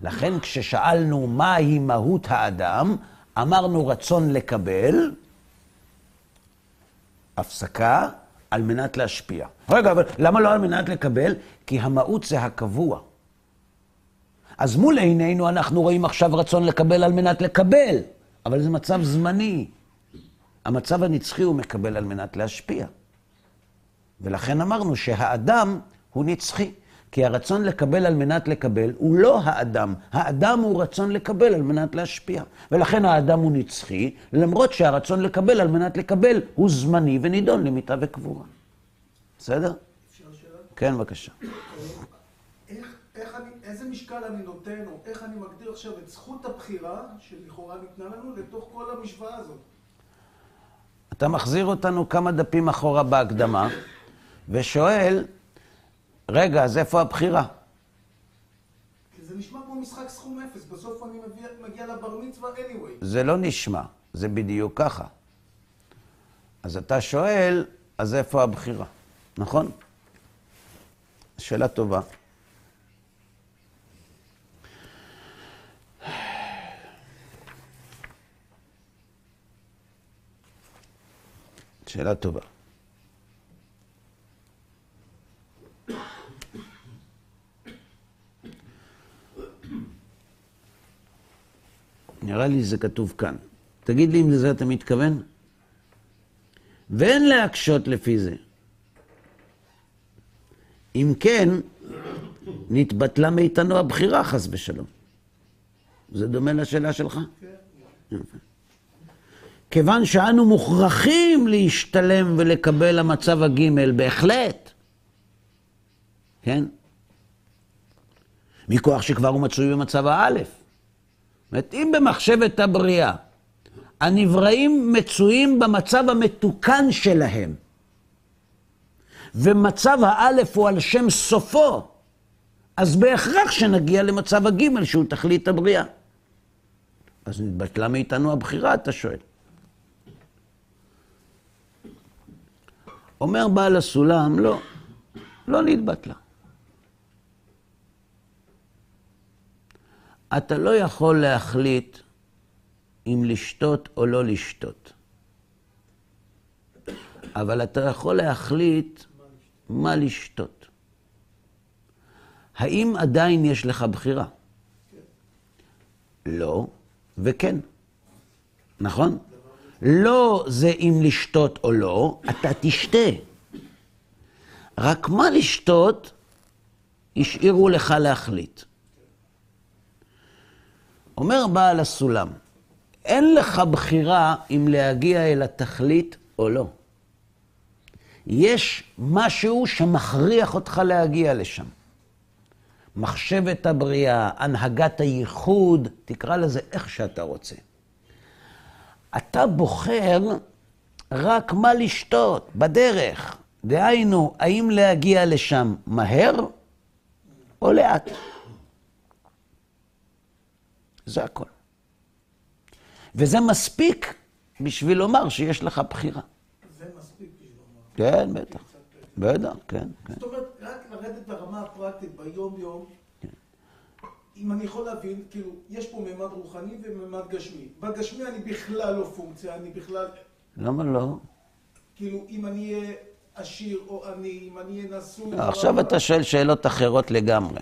Speaker 1: לכן כששאלנו מהי מהות האדם, אמרנו רצון לקבל, הפסקה, על מנת להשפיע. רגע, אבל למה לא על מנת לקבל? כי המהות זה הקבוע. אז מול עינינו אנחנו רואים עכשיו רצון לקבל על מנת לקבל, אבל זה מצב זמני. המצב הנצחי הוא מקבל על מנת להשפיע. ולכן אמרנו שהאדם הוא נצחי. כי הרצון לקבל על מנת לקבל הוא לא האדם. האדם הוא רצון לקבל על מנת להשפיע. ולכן האדם הוא נצחי, למרות שהרצון לקבל על מנת לקבל הוא זמני ונידון למיטה וקבורה. בסדר?
Speaker 4: אפשר שאלה?
Speaker 1: כן, בבקשה.
Speaker 4: איך, איך אני, איזה משקל אני נותן, או איך אני מגדיר עכשיו את זכות הבחירה, שלכאורה ניתנה לנו, לתוך כל המשוואה הזאת?
Speaker 1: אתה מחזיר אותנו כמה דפים אחורה בהקדמה, ושואל, רגע, אז איפה הבחירה?
Speaker 4: זה נשמע כמו משחק סכום אפס, בסוף אני מגיע, מגיע לבר מצווה anyway.
Speaker 1: זה לא נשמע, זה בדיוק ככה. אז אתה שואל, אז איפה הבחירה? נכון? שאלה טובה. שאלה טובה. נראה לי זה כתוב כאן. תגיד לי אם לזה אתה מתכוון. ואין להקשות לפי זה. אם כן, נתבטלה מאיתנו הבחירה, חס ושלום. זה דומה לשאלה שלך? יפה. כיוון שאנו מוכרחים להשתלם ולקבל המצב הגימל, בהחלט. כן? מכוח שכבר הוא מצוי במצב האלף. אומרת, אם במחשבת הבריאה הנבראים מצויים במצב המתוקן שלהם, ומצב האלף הוא על שם סופו, אז בהכרח שנגיע למצב הגימל שהוא תכלית הבריאה. אז נתבטלה מאיתנו הבחירה, אתה שואל. אומר בעל הסולם, לא, לא נתבטלה. אתה לא יכול להחליט אם לשתות או לא לשתות. אבל אתה יכול להחליט מה לשתות. האם עדיין יש לך בחירה? לא וכן. נכון? לא זה אם לשתות או לא, אתה תשתה. רק מה לשתות, השאירו לך להחליט. אומר בעל הסולם, אין לך בחירה אם להגיע אל התכלית או לא. יש משהו שמכריח אותך להגיע לשם. מחשבת הבריאה, הנהגת הייחוד, תקרא לזה איך שאתה רוצה. אתה בוחר רק מה לשתות בדרך. דהיינו, האם להגיע לשם מהר או לאט. זה הכל. וזה מספיק בשביל לומר שיש לך בחירה.
Speaker 4: זה מספיק בשביל לומר.
Speaker 1: כן, בטח. בטח, כן, כן.
Speaker 4: זאת אומרת, רק לרדת לרמה הפרקטית ביום-יום, אם אני יכול להבין, כאילו, יש פה ממד רוחני וממד גשמי. בגשמי אני בכלל לא פונקציה, אני בכלל,
Speaker 1: למה לא?
Speaker 4: כאילו, אם אני אהיה עשיר או עני, אם אני אהיה נשוי...
Speaker 1: לא, עכשיו אתה שואל שאלות אחרות לגמרי.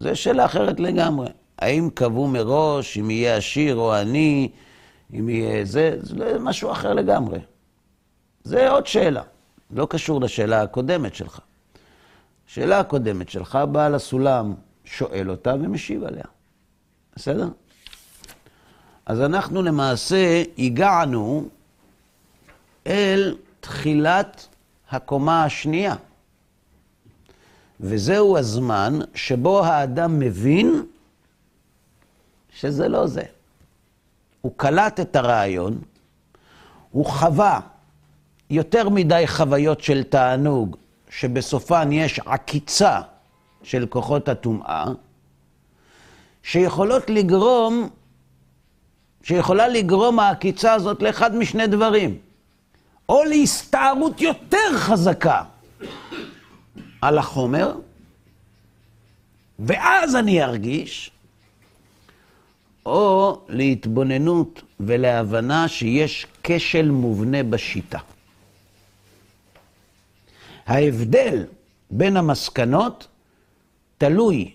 Speaker 1: זו שאלה אחרת לגמרי. האם קבעו מראש אם יהיה עשיר או עני, אם יהיה זה, זה משהו אחר לגמרי. זה עוד שאלה, לא קשור לשאלה הקודמת שלך. השאלה הקודמת שלך, בעל הסולם שואל אותה ומשיב עליה. בסדר? אז אנחנו למעשה הגענו אל תחילת הקומה השנייה. וזהו הזמן שבו האדם מבין שזה לא זה. הוא קלט את הרעיון, הוא חווה יותר מדי חוויות של תענוג, שבסופן יש עקיצה של כוחות הטומאה, שיכולות לגרום, שיכולה לגרום העקיצה הזאת לאחד משני דברים. או להסתערות יותר חזקה על החומר, ואז אני ארגיש, או להתבוננות ולהבנה שיש כשל מובנה בשיטה. ההבדל בין המסקנות תלוי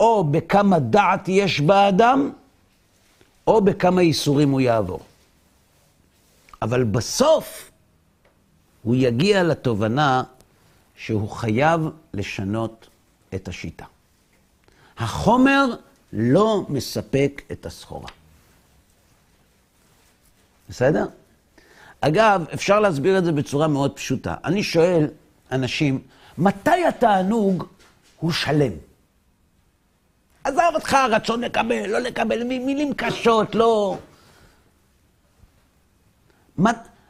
Speaker 1: או בכמה דעת יש באדם, או בכמה ייסורים הוא יעבור. אבל בסוף הוא יגיע לתובנה שהוא חייב לשנות את השיטה. החומר לא מספק את הסחורה. בסדר? אגב, אפשר להסביר את זה בצורה מאוד פשוטה. אני שואל אנשים, מתי התענוג הוא שלם? עזב אותך הרצון לקבל, לא לקבל, מילים קשות, לא...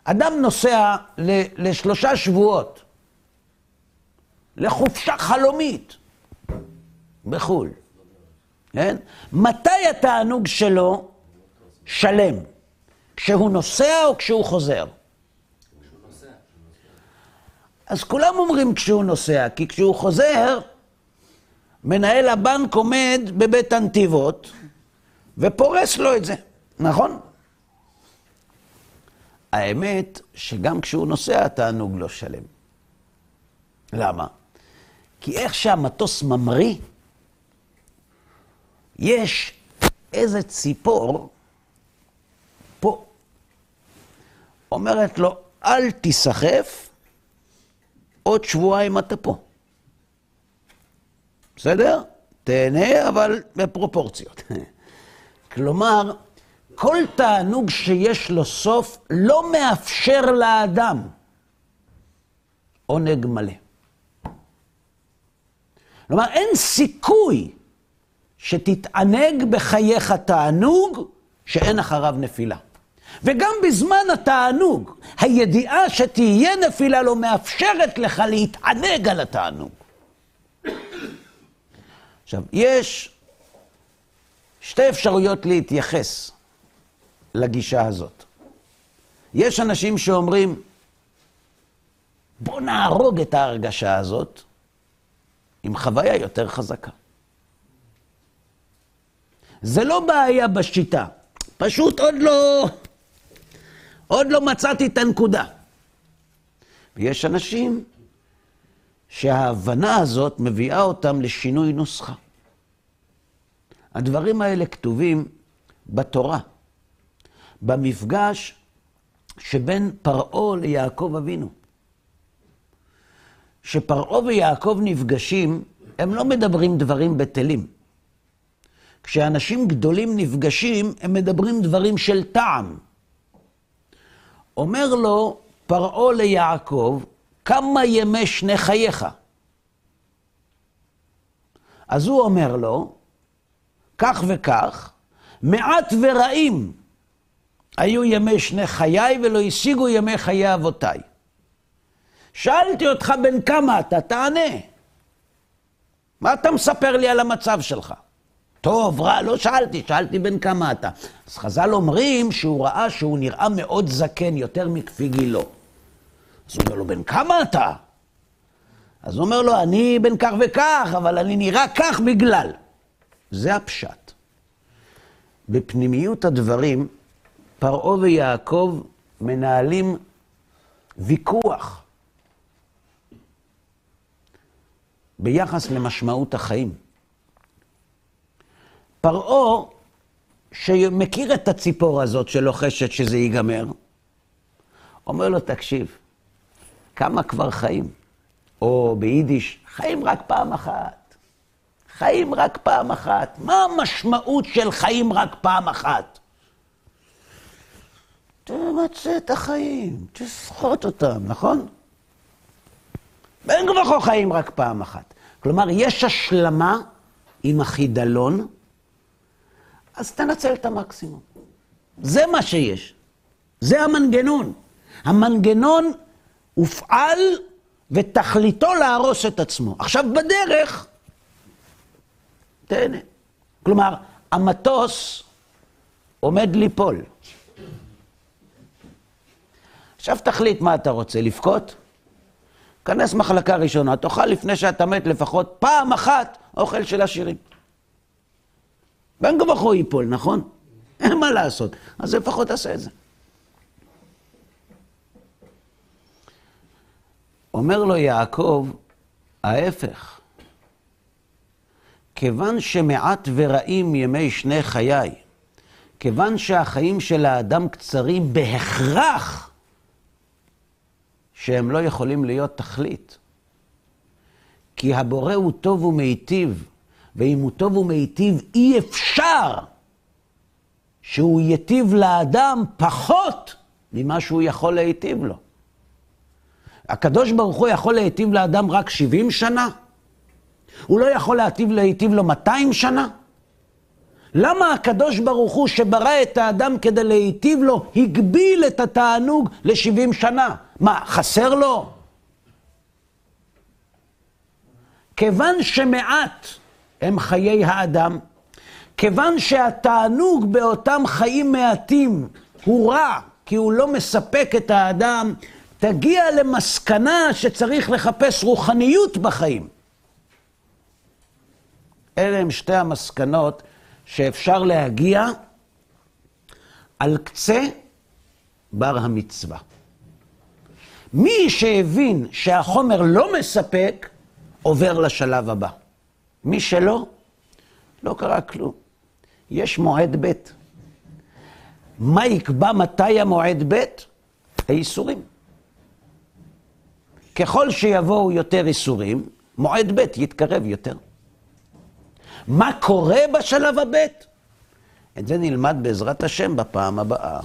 Speaker 1: אדם נוסע לשלושה שבועות לחופשה חלומית בחו"ל, כן? מתי התענוג שלו שלם? כשהוא נוסע או כשהוא חוזר? אז כולם אומרים כשהוא נוסע, כי כשהוא חוזר, מנהל הבנק עומד בבית הנתיבות ופורס לו את זה, נכון? האמת שגם כשהוא נוסע התענוג לא שלם. למה? כי איך שהמטוס ממריא, יש איזה ציפור פה. אומרת לו, אל תיסחף, עוד שבועיים אתה פה. בסדר? תהנה, אבל בפרופורציות. *laughs* כלומר, כל תענוג שיש לו סוף לא מאפשר לאדם עונג מלא. כלומר, אין סיכוי שתתענג בחייך תענוג שאין אחריו נפילה. וגם בזמן התענוג, הידיעה שתהיה נפילה לא מאפשרת לך להתענג על התענוג. עכשיו, יש שתי אפשרויות להתייחס לגישה הזאת. יש אנשים שאומרים, בוא נהרוג את ההרגשה הזאת עם חוויה יותר חזקה. זה לא בעיה בשיטה, פשוט עוד לא, עוד לא מצאתי את הנקודה. ויש אנשים שההבנה הזאת מביאה אותם לשינוי נוסחה. הדברים האלה כתובים בתורה, במפגש שבין פרעה ליעקב אבינו. כשפרעה ויעקב נפגשים, הם לא מדברים דברים בטלים. כשאנשים גדולים נפגשים, הם מדברים דברים של טעם. אומר לו פרעה ליעקב, כמה ימי שני חייך? אז הוא אומר לו, כך וכך, מעט ורעים היו ימי שני חיי ולא השיגו ימי חיי אבותיי. שאלתי אותך בן כמה אתה, תענה. מה אתה מספר לי על המצב שלך? טוב, רע, לא שאלתי, שאלתי בן כמה אתה. אז חז"ל אומרים שהוא ראה שהוא נראה מאוד זקן, יותר מכפי גילו. אז הוא אומר לו, בן כמה אתה? אז הוא אומר לו, אני בן כך וכך, אבל אני נראה כך בגלל. זה הפשט. בפנימיות הדברים, פרעה ויעקב מנהלים ויכוח ביחס למשמעות החיים. פרעה, שמכיר את הציפור הזאת שלוחשת שזה ייגמר, אומר לו, תקשיב, כמה כבר חיים? או ביידיש, חיים רק פעם אחת. חיים רק פעם אחת. מה המשמעות של חיים רק פעם אחת? תמצה את החיים, תסחוט אותם, נכון? בין כבר חיים רק פעם אחת. כלומר, יש השלמה עם החידלון, אז תנצל את המקסימום. זה מה שיש. זה המנגנון. המנגנון הופעל ותכליתו להרוס את עצמו. עכשיו, בדרך, תהנה. כלומר, המטוס עומד ליפול. עכשיו תחליט מה אתה רוצה, לבכות? כנס מחלקה ראשונה, תאכל לפני שאתה מת לפחות פעם אחת אוכל של עשירים. בין הוא ייפול, נכון? אין מה לעשות, אז לפחות תעשה את זה. אומר לו יעקב, ההפך. כיוון שמעט ורעים ימי שני חיי, כיוון שהחיים של האדם קצרים בהכרח שהם לא יכולים להיות תכלית. כי הבורא הוא טוב ומיטיב, ואם הוא טוב ומיטיב, אי אפשר שהוא ייטיב לאדם פחות ממה שהוא יכול להיטיב לו. הקדוש ברוך הוא יכול להיטיב לאדם רק 70 שנה? הוא לא יכול להיטיב, להיטיב לו 200 שנה? למה הקדוש ברוך הוא שברא את האדם כדי להיטיב לו, הגביל את התענוג ל-70 שנה? מה, חסר לו? כיוון שמעט הם חיי האדם, כיוון שהתענוג באותם חיים מעטים הוא רע, כי הוא לא מספק את האדם, תגיע למסקנה שצריך לחפש רוחניות בחיים. אלה הם שתי המסקנות שאפשר להגיע על קצה בר המצווה. מי שהבין שהחומר לא מספק, עובר לשלב הבא. מי שלא, לא קרה כלום. יש מועד ב'. מה יקבע מתי המועד ב'? האיסורים. ככל שיבואו יותר איסורים, מועד ב' יתקרב יותר. מה קורה בשלב הב'? את זה נלמד בעזרת השם בפעם הבאה.